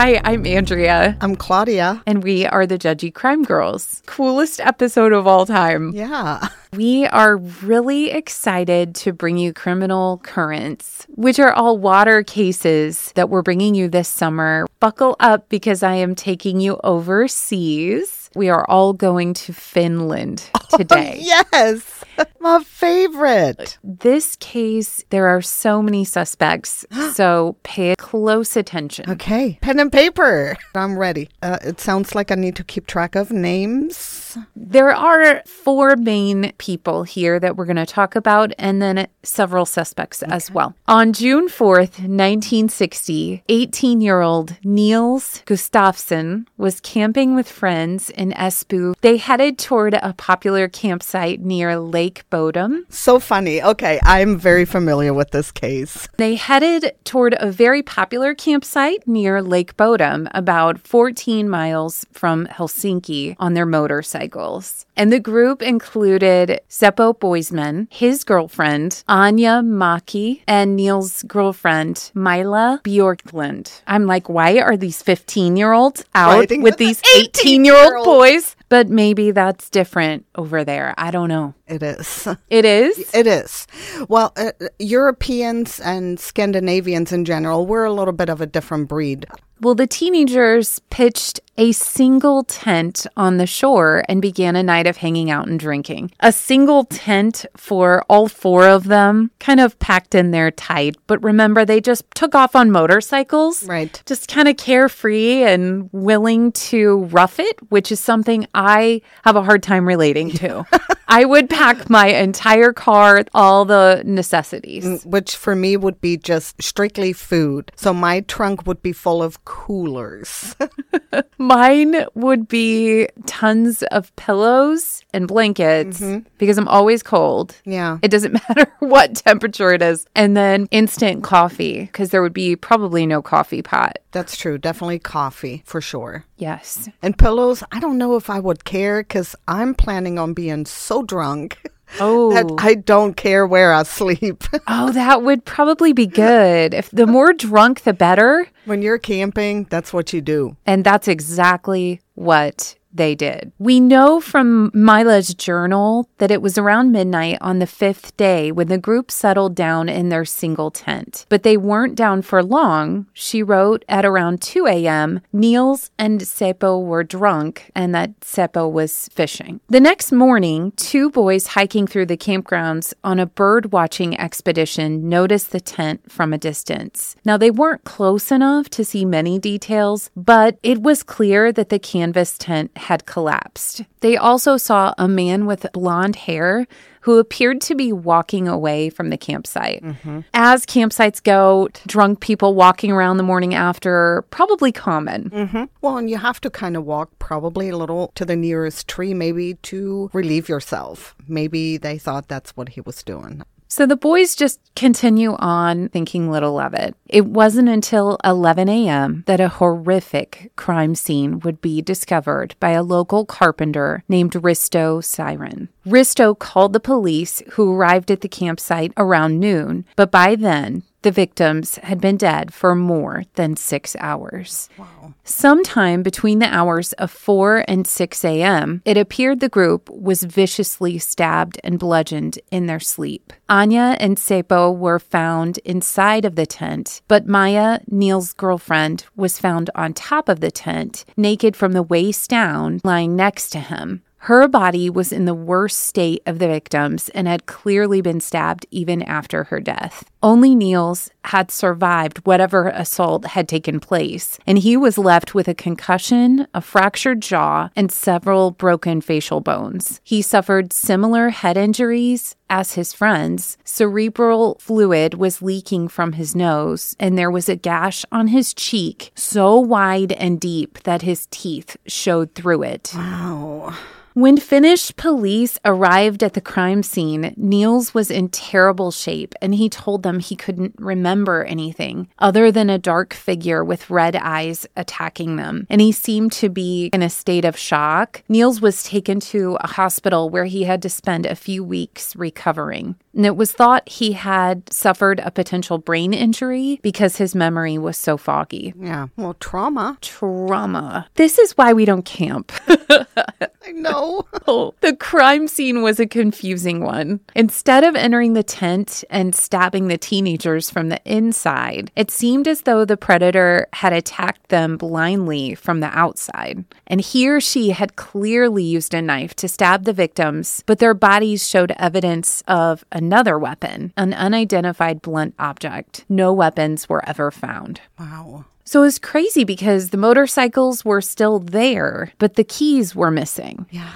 Hi, I'm Andrea, I'm Claudia. and we are the Judgy Crime Girls. Coolest episode of all time. Yeah. We are really excited to bring you Criminal Currents, which are all water cases that we're bringing you this summer. Buckle up because I am taking you overseas. We are all going to Finland oh, today. Yes. My favorite. This case, there are so many suspects, so pay close attention. Okay. Pen and paper. I'm ready. Uh, it sounds like I need to keep track of names. There are four main people here that we're going to talk about, and then several suspects as well. On June 4th, 1960, 18 year old Nils Gustafsson was camping with friends in Espoo. They headed toward a popular campsite near Lake Bodom. So funny. Okay. I'm very familiar with this case. They headed toward a very popular campsite near Lake Bodom, about 14 miles from Helsinki, on their motorcycles. And the group included Seppo Boisman, his girlfriend, Anya Maki, and Neil's girlfriend, Mila Bjorklund. I'm like, why are these 15 year olds out with these 18 year old 18-year-old? boys? But maybe that's different over there. I don't know. It is. It is? It is. Well, uh, Europeans and Scandinavians in general, we're a little bit of a different breed. Well, the teenagers pitched a single tent on the shore and began a night of hanging out and drinking. A single tent for all four of them, kind of packed in there tight. But remember, they just took off on motorcycles. Right. Just kind of carefree and willing to rough it, which is something I have a hard time relating to. I would pack my entire car, all the necessities. Mm, which for me would be just strictly food. So my trunk would be full of coolers. Mine would be tons of pillows and blankets mm-hmm. Because I'm always cold. yeah. It doesn't matter what temperature it is. And then instant coffee because there would be probably no coffee pot. That's true. Definitely coffee for sure. Yes. And pillows, I don't know if I would care because I'm planning on being so drunk Oh. that I don't care where I sleep. oh, that would probably be good. If the more drunk, the better. when you're camping, that's what you do. And that's exactly what they did. We know from Mila's journal that it was around midnight on the fifth day when the group settled down in their single tent. But they weren't down for long. She wrote at around 2 a.m. Nils and Seppo were drunk and that Seppo was fishing. The next morning, two boys hiking through the campgrounds on a bird watching expedition noticed the tent from a distance. Now, they weren't close enough to see many details, but it was clear that the canvas tent had collapsed. They also saw a man with blonde hair who appeared to be walking away from the campsite. Mm-hmm. As campsites go, drunk people walking around the morning after, probably common. Mm-hmm. Well, and you have to kind of walk probably a little to the nearest tree, maybe to relieve yourself. Maybe they thought that's what he was doing. So the boys just continue on thinking little of it. It wasn't until 11 a.m. that a horrific crime scene would be discovered by a local carpenter named Risto Siren. Risto called the police, who arrived at the campsite around noon, but by then, the victims had been dead for more than six hours. Wow. Sometime between the hours of 4 and 6 a.m., it appeared the group was viciously stabbed and bludgeoned in their sleep. Anya and Seppo were found inside of the tent, but Maya, Neil's girlfriend, was found on top of the tent, naked from the waist down, lying next to him. Her body was in the worst state of the victims and had clearly been stabbed even after her death. Only Nils had survived whatever assault had taken place, and he was left with a concussion, a fractured jaw, and several broken facial bones. He suffered similar head injuries as his friends. Cerebral fluid was leaking from his nose, and there was a gash on his cheek so wide and deep that his teeth showed through it. Wow. When Finnish police arrived at the crime scene, Nils was in terrible shape and he told them he couldn't remember anything other than a dark figure with red eyes attacking them. And he seemed to be in a state of shock. Nils was taken to a hospital where he had to spend a few weeks recovering covering. And it was thought he had suffered a potential brain injury because his memory was so foggy. Yeah. Well, trauma. Trauma. This is why we don't camp. I know. Oh, the crime scene was a confusing one. Instead of entering the tent and stabbing the teenagers from the inside, it seemed as though the predator had attacked them blindly from the outside. And he or she had clearly used a knife to stab the victims, but their bodies showed evidence of another weapon, an unidentified blunt object. No weapons were ever found. Wow. So it was crazy because the motorcycles were still there, but the keys were missing. Yeah.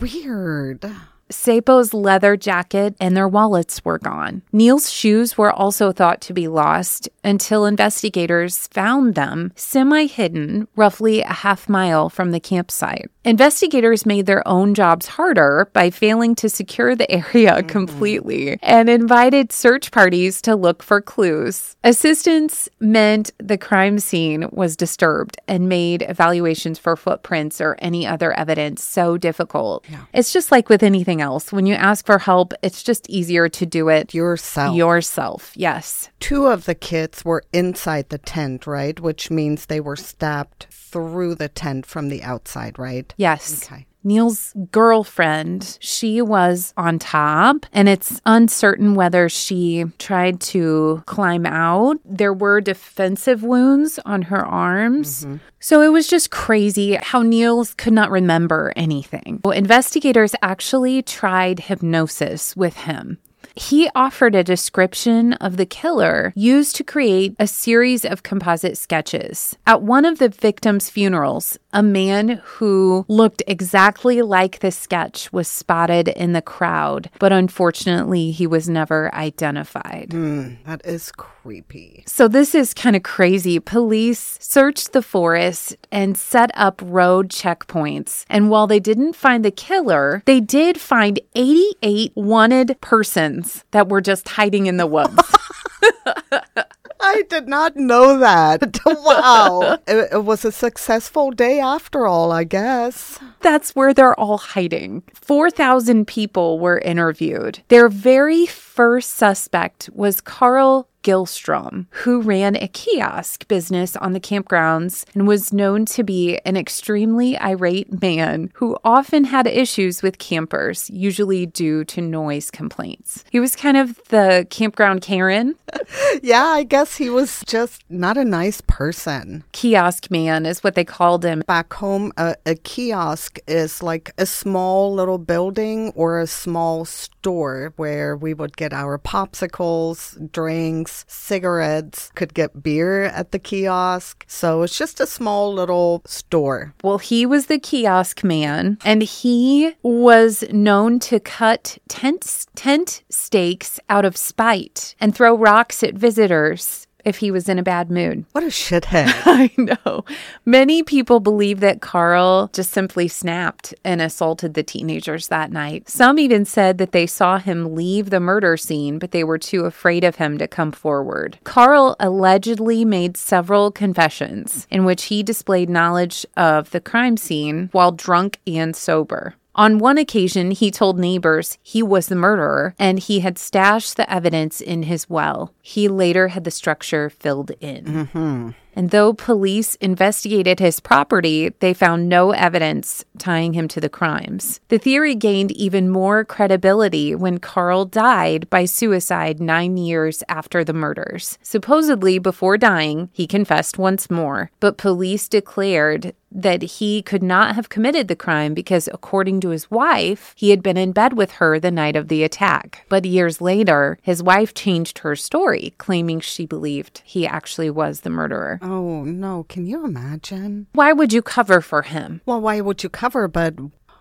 Weird. Seppo's leather jacket and their wallets were gone. Neil's shoes were also thought to be lost until investigators found them semi hidden, roughly a half mile from the campsite. Investigators made their own jobs harder by failing to secure the area mm-hmm. completely and invited search parties to look for clues. Assistance meant the crime scene was disturbed and made evaluations for footprints or any other evidence so difficult. Yeah. It's just like with anything else. When you ask for help, it's just easier to do it yourself. Yourself, yes. Two of the kids were inside the tent, right? Which means they were stabbed through the tent from the outside, right? Yes. Okay. Neil's girlfriend, she was on top, and it's uncertain whether she tried to climb out. There were defensive wounds on her arms. Mm-hmm. So it was just crazy how Nils could not remember anything. Well, investigators actually tried hypnosis with him. He offered a description of the killer used to create a series of composite sketches. At one of the victim's funerals, a man who looked exactly like the sketch was spotted in the crowd, but unfortunately, he was never identified. Mm, that is creepy. So, this is kind of crazy. Police searched the forest and set up road checkpoints. And while they didn't find the killer, they did find 88 wanted persons that were just hiding in the woods. I did not know that. wow. it, it, was a successful day after all, I guess. That's where they're all hiding. 4,000 people were interviewed. Their very first suspect was Carl Gyllström, who ran a kiosk business on the campgrounds and was known to be an extremely irate man who often had issues with campers, usually due to noise complaints. He was kind of the campground Karen. yeah, I guess he was just not a nice person. Kiosk man is what they called him. Back home, a, a kiosk is like a small little building or a small store where we would get our popsicles, drinks, drinks, cigarettes, could get beer at the kiosk. So it's just a small little store. Well, he was the kiosk man and he was known to cut tent, tent stakes out of spite and throw rocks at visitors if he was in a bad mood. What a shithead. I know. Many people believe that Carl just simply snapped and assaulted the teenagers that night. Some even said that they saw him leave the murder scene, but they were too afraid of him to come forward. Carl allegedly made several confessions in which he displayed knowledge of the crime scene while drunk and sober. On one occasion, he told neighbors he was the murderer and he had stashed the evidence in his well. He later had the structure filled in. Mm-hmm. And though police investigated his property, they found no evidence tying him to the crimes. The theory gained even more credibility when Carl died by suicide nine years after the murders. Supposedly, before dying, he confessed once more, but police declared that he could not have committed the crime because, according to his wife, he had been in bed with her the night of the attack. But years later, his wife changed her story, claiming she believed he actually was the murderer. Oh, Oh, no. Can you imagine? Why would you cover for him? Well, why would you cover? But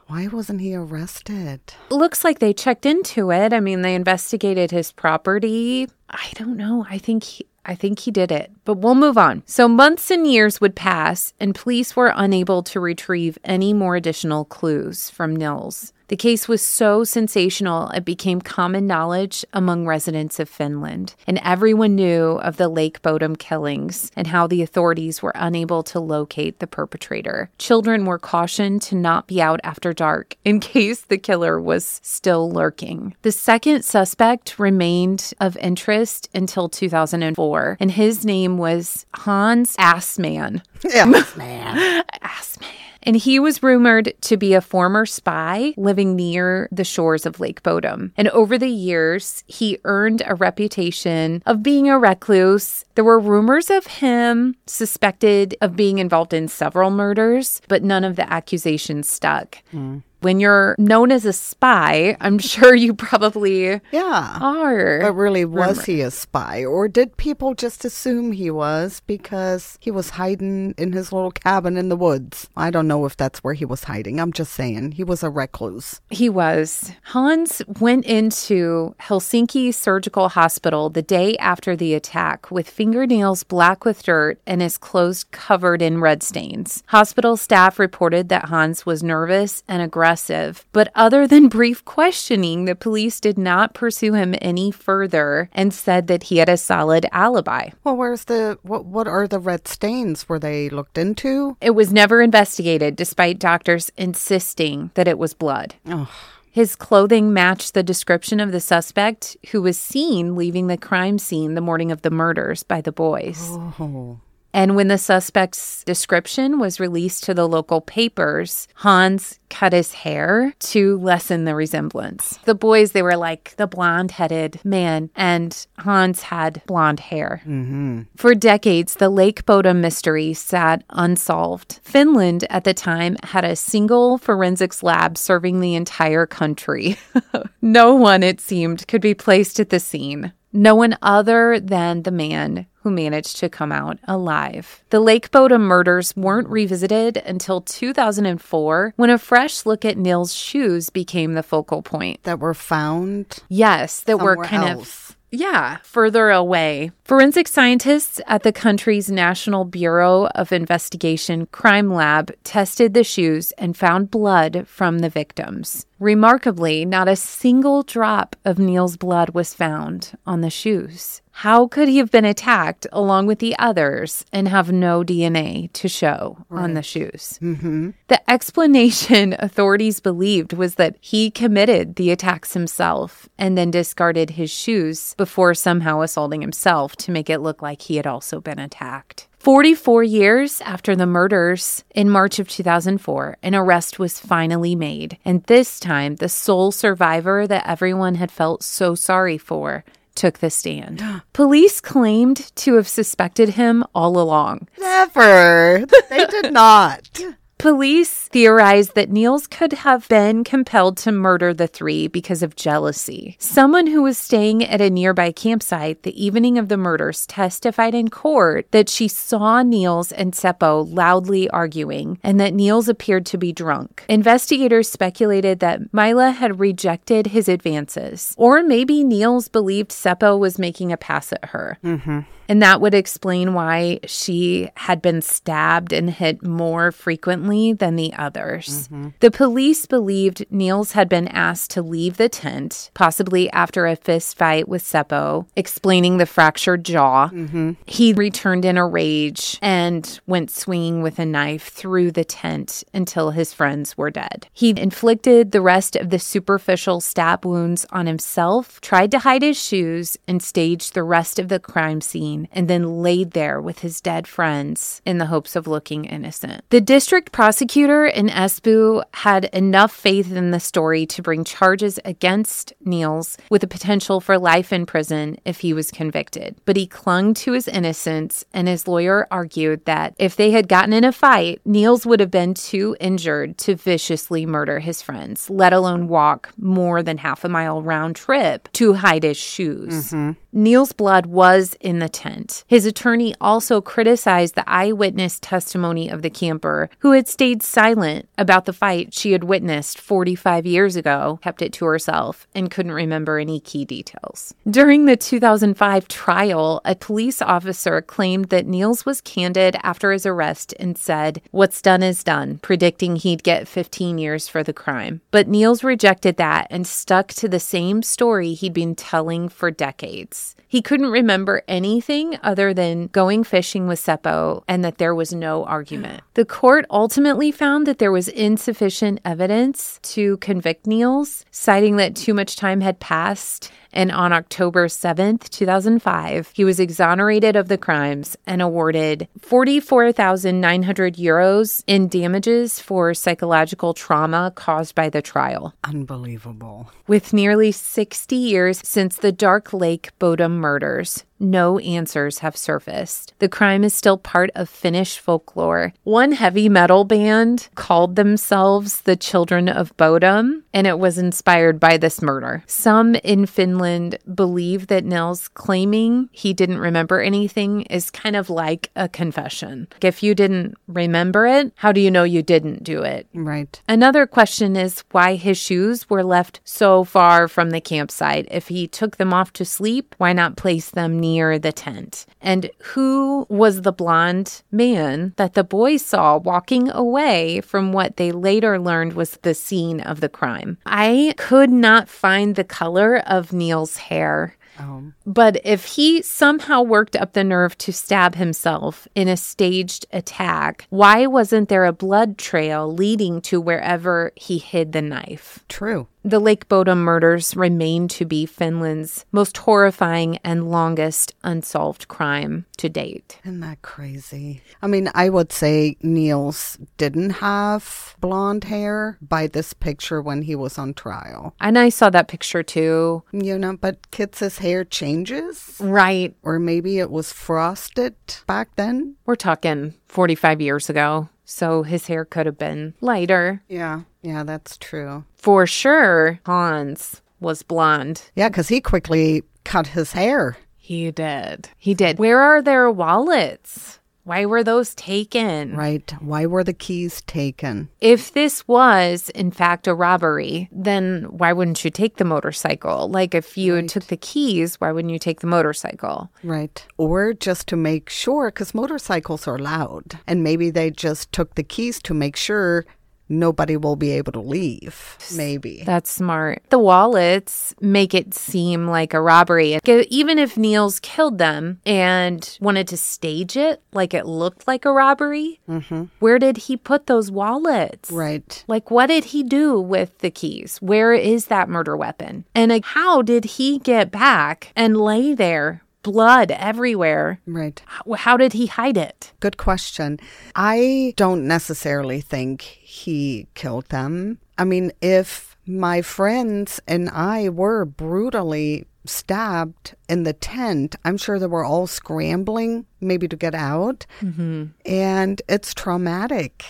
why wasn't he arrested? Looks like they checked into it. I mean, they investigated his property. I don't know. I think he, I think he did it, but we'll move on. So months and years would pass, and police were unable to retrieve any more additional clues from Nils. The case was so sensational, it became common knowledge among residents of Finland, and everyone knew of the Lake Bodom killings and how the authorities were unable to locate the perpetrator. Children were cautioned to not be out after dark in case the killer was still lurking. The second suspect remained of interest until 2004, and his name was Hans Assmann. Yeah, man. Assmann. And he was rumored to be a former spy living near the shores of Lake Bodom. And over the years, he earned a reputation of being a recluse. There were rumors of him suspected of being involved in several murders, but none of the accusations stuck. Hmm. When you're known as a spy, I'm sure you probably Yeah. are. But really, was he a spy? Or did people just assume he was because he was hiding in his little cabin in the woods? I don't know if that's where he was hiding. I'm just saying he was a recluse. He was. Hans went into Helsinki Surgical Hospital the day after the attack with fingernails black with dirt and his clothes covered in red stains. Hospital staff reported that Hans was nervous and aggressive, but other than brief questioning, the police did not pursue him any further and said that he had a solid alibi. Well, where's the what? What are the red stains? Were they looked into? It was never investigated, despite doctors insisting that it was blood. Oh, His clothing matched the description of the suspect who was seen leaving the crime scene the morning of the murders by the boys. oh. And when the suspect's description was released to the local papers, Hans cut his hair to lessen the resemblance. The boys, they were like the blonde headed man, and Hans had blonde hair. Mm-hmm. For decades, the Lake Bodom mystery sat unsolved. Finland at the time had a single forensics lab serving the entire country. no one, it seemed, could be placed at the scene. No one other than the man who managed to come out alive. The Lake Bodom murders weren't revisited until 2004 when a fresh look at Neil's shoes became the focal point. That were found Yes, that were kind else. of yeah, further away. Forensic scientists at the country's National Bureau of Investigation Crime Lab tested the shoes and found blood from the victims. Remarkably, not a single drop of Neil's blood was found on the shoes. How could he have been attacked along with the others and have no DNA to show on the shoes? Mm-hmm. The explanation authorities believed was that he committed the attacks himself and then discarded his shoes before somehow assaulting himself to make it look like he had also been attacked. 44 years after the murders, in March of 2004, an arrest was finally made. And this time, the sole survivor that everyone had felt so sorry for took the stand. Police claimed to have suspected him all along. Never. They did not. Police theorized that Nils could have been compelled to murder the three because of jealousy. Someone who was staying at a nearby campsite the evening of the murders testified in court that she saw Nils and Seppo loudly arguing and that Nils appeared to be drunk. Investigators speculated that Mila had rejected his advances, or maybe Nils believed Seppo was making a pass at her. Mm-hmm. And that would explain why she had been stabbed and hit more frequently than the others. Mm-hmm. The police believed Nils had been asked to leave the tent, possibly after a fist fight with Seppo, explaining the fractured jaw. Mm-hmm. He returned in a rage and went swinging with a knife through the tent until his friends were dead. He inflicted the rest of the superficial stab wounds on himself, tried to hide his shoes, and staged the rest of the crime scene and then laid there with his dead friends in the hopes of looking innocent. The district prosecutor in Espoo had enough faith in the story to bring charges against Nils with the potential for life in prison if he was convicted. But he clung to his innocence, and his lawyer argued that if they had gotten in a fight, Nils would have been too injured to viciously murder his friends, let alone walk more than half a mile round trip to hide his shoes. Mm-hmm. Neil's blood was in the tent. His attorney also criticized the eyewitness testimony of the camper, who had stayed silent about the fight she had witnessed 45 years ago, kept it to herself, and couldn't remember any key details. During the 2005 trial, a police officer claimed that Nils was candid after his arrest and said, What's done is done, predicting he'd get 15 years for the crime. But Nils rejected that and stuck to the same story he'd been telling for decades. He couldn't remember anything other than going fishing with Seppo and that there was no argument. The court ultimately found that there was insufficient evidence to convict Nils, citing that too much time had passed and on October 7th, 2005, he was exonerated of the crimes and awarded 44,900 euros in damages for psychological trauma caused by the trial. Unbelievable. With nearly 60 years since the Dark Lake Bodom murders, no answers have surfaced. The crime is still part of Finnish folklore. One heavy metal band called themselves the Children of Bodom, and it was inspired by this murder. Some in Finland believe that Nils claiming he didn't remember anything is kind of like a confession. If you didn't remember it, how do you know you didn't do it? Right. Another question is why his shoes were left so far from the campsite. If he took them off to sleep, why not place them near the tent? And who was the blonde man that the boys saw walking away from what they later learned was the scene of the crime? I could not find the color of Neil's hair. Um, But if he somehow worked up the nerve to stab himself in a staged attack, why wasn't there a blood trail leading to wherever he hid the knife? true. The Lake Bodom murders remain to be Finland's most horrifying and longest unsolved crime to date. Isn't that crazy? I mean, I would say Nils didn't have blonde hair by this picture when he was on trial. And I saw that picture too. You know, but kids' hair changes. Right. Or maybe it was frosted back then. We're talking 45 years ago. So his hair could have been lighter. Yeah, yeah, that's true. For sure, Hans was blonde. Yeah, because he quickly cut his hair. He did. He did. Where are their wallets? Why were those taken? Right. Why were the keys taken? If this was, in fact, a robbery, then why wouldn't you take the motorcycle? Like, if you Right. took the keys, why wouldn't you take the motorcycle? Right. Or just to make sure, because motorcycles are loud. And maybe they just took the keys to make sure nobody will be able to leave. Maybe. That's smart. The wallets make it seem like a robbery. Even if Nils killed them and wanted to stage it like it looked like a robbery, mm-hmm. where did he put those wallets? Right. Like, what did he do with the keys? Where is that murder weapon? And like, how did he get back and lay there, blood everywhere? Right. How, how did he hide it? Good question. I don't necessarily think he killed them. I mean, if my friends and I were brutally stabbed in the tent, I'm sure they were all scrambling maybe to get out. Mm-hmm. And it's traumatic.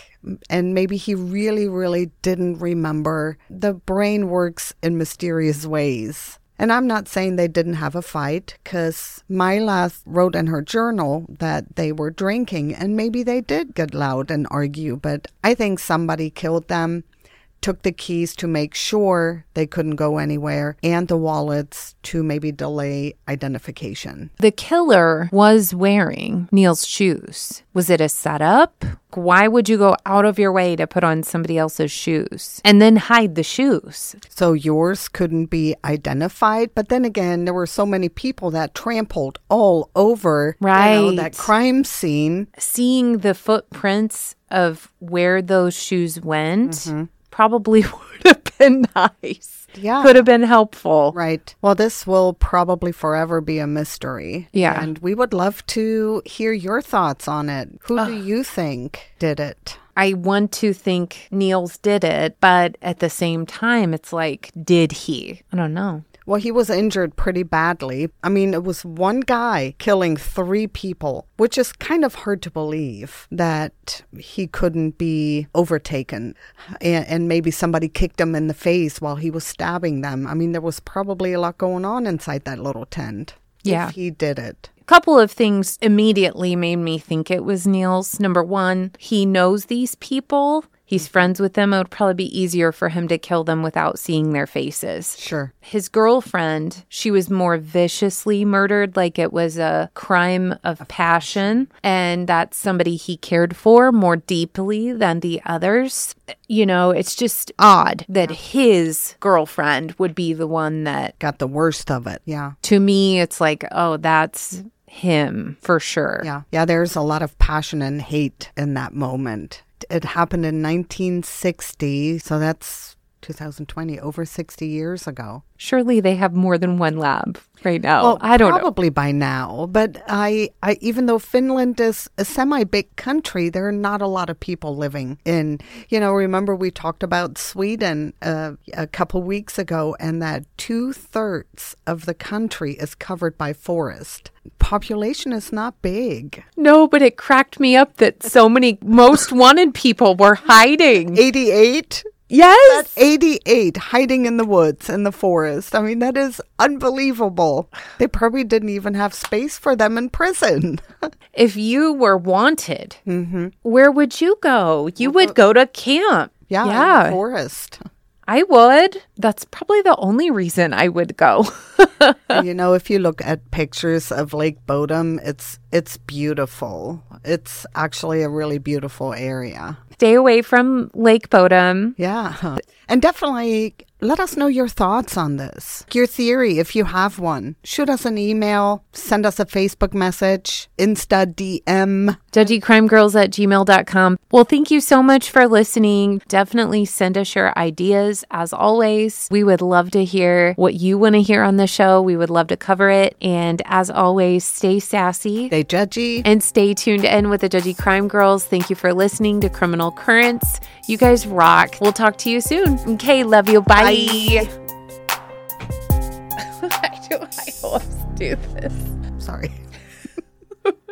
And maybe he really, really didn't remember. The brain works in mysterious ways. And I'm not saying they didn't have a fight because Mila wrote in her journal that they were drinking and maybe they did get loud and argue, but I think somebody killed them, took the keys to make sure they couldn't go anywhere, and the wallets to maybe delay identification. The killer was wearing Neil's shoes. Was it a setup? Why would you go out of your way to put on somebody else's shoes and then hide the shoes? So yours couldn't be identified, but then again, there were so many people that trampled all over you know, Right. that crime scene. Seeing the footprints of where those shoes went mm-hmm. Probably would have been nice. Yeah. Could have been helpful. Right. Well, this will probably forever be a mystery. Yeah. And we would love to hear your thoughts on it. Who do you think did it? I want to think Nils did it, but at the same time, it's like, did he? I don't know. Well, he was injured pretty badly. I mean, it was one guy killing three people, which is kind of hard to believe that he couldn't be overtaken. And, and maybe somebody kicked him in the face while he was stabbing them. I mean, there was probably a lot going on inside that little tent. Yeah. if he did it. A couple of things immediately made me think it was Neil's. Number one, he knows these people. He's friends with them. It would probably be easier for him to kill them without seeing their faces. Sure. His girlfriend, she was more viciously murdered, like it was a crime of passion. And that's somebody he cared for more deeply than the others. You know, it's just odd that his girlfriend would be the one that, Got the worst of it. Yeah. to me, it's like, oh, that's him for sure. Yeah. Yeah. There's a lot of passion and hate in that moment. It happened in 1960. So that's 2020, over 60 years ago. Surely they have more than one lab right now. Well, I don't know. probably by now, but I, I, even though Finland is a semi-big country, there are not a lot of people living in. You know, remember we talked about Sweden uh, a couple weeks ago, and that two thirds of the country is covered by forest. Population is not big. No, but it cracked me up that so many most wanted people were hiding. Eighty-eight. Yes. That's 88 hiding in the woods in the forest. I mean, that is unbelievable. They probably didn't even have space for them in prison. if you were wanted, Mm-hmm. where would you go? You would go to camp. yeah, in the Yeah. forest. I would. That's probably the only reason I would go. You know, if you look at pictures of Lake Bodom, it's it's beautiful. It's actually a really beautiful area. Stay away from Lake Bodom. Yeah. And definitely let us know your thoughts on this. Your theory, if you have one. Shoot us an email, send us a Facebook message, Insta DM. judgycrimegirls at gmail.com. Well, thank you so much for listening. Definitely send us your ideas. As always, we would love to hear what you want to hear on the show. We would love to cover it. And as always, stay sassy. Stay judgy. And stay tuned in with the Judgy Crime Girls. Thank you for listening to Criminal Currents. You guys rock. We'll talk to you soon. Okay, love you. Bye. Why do I always do this? Sorry.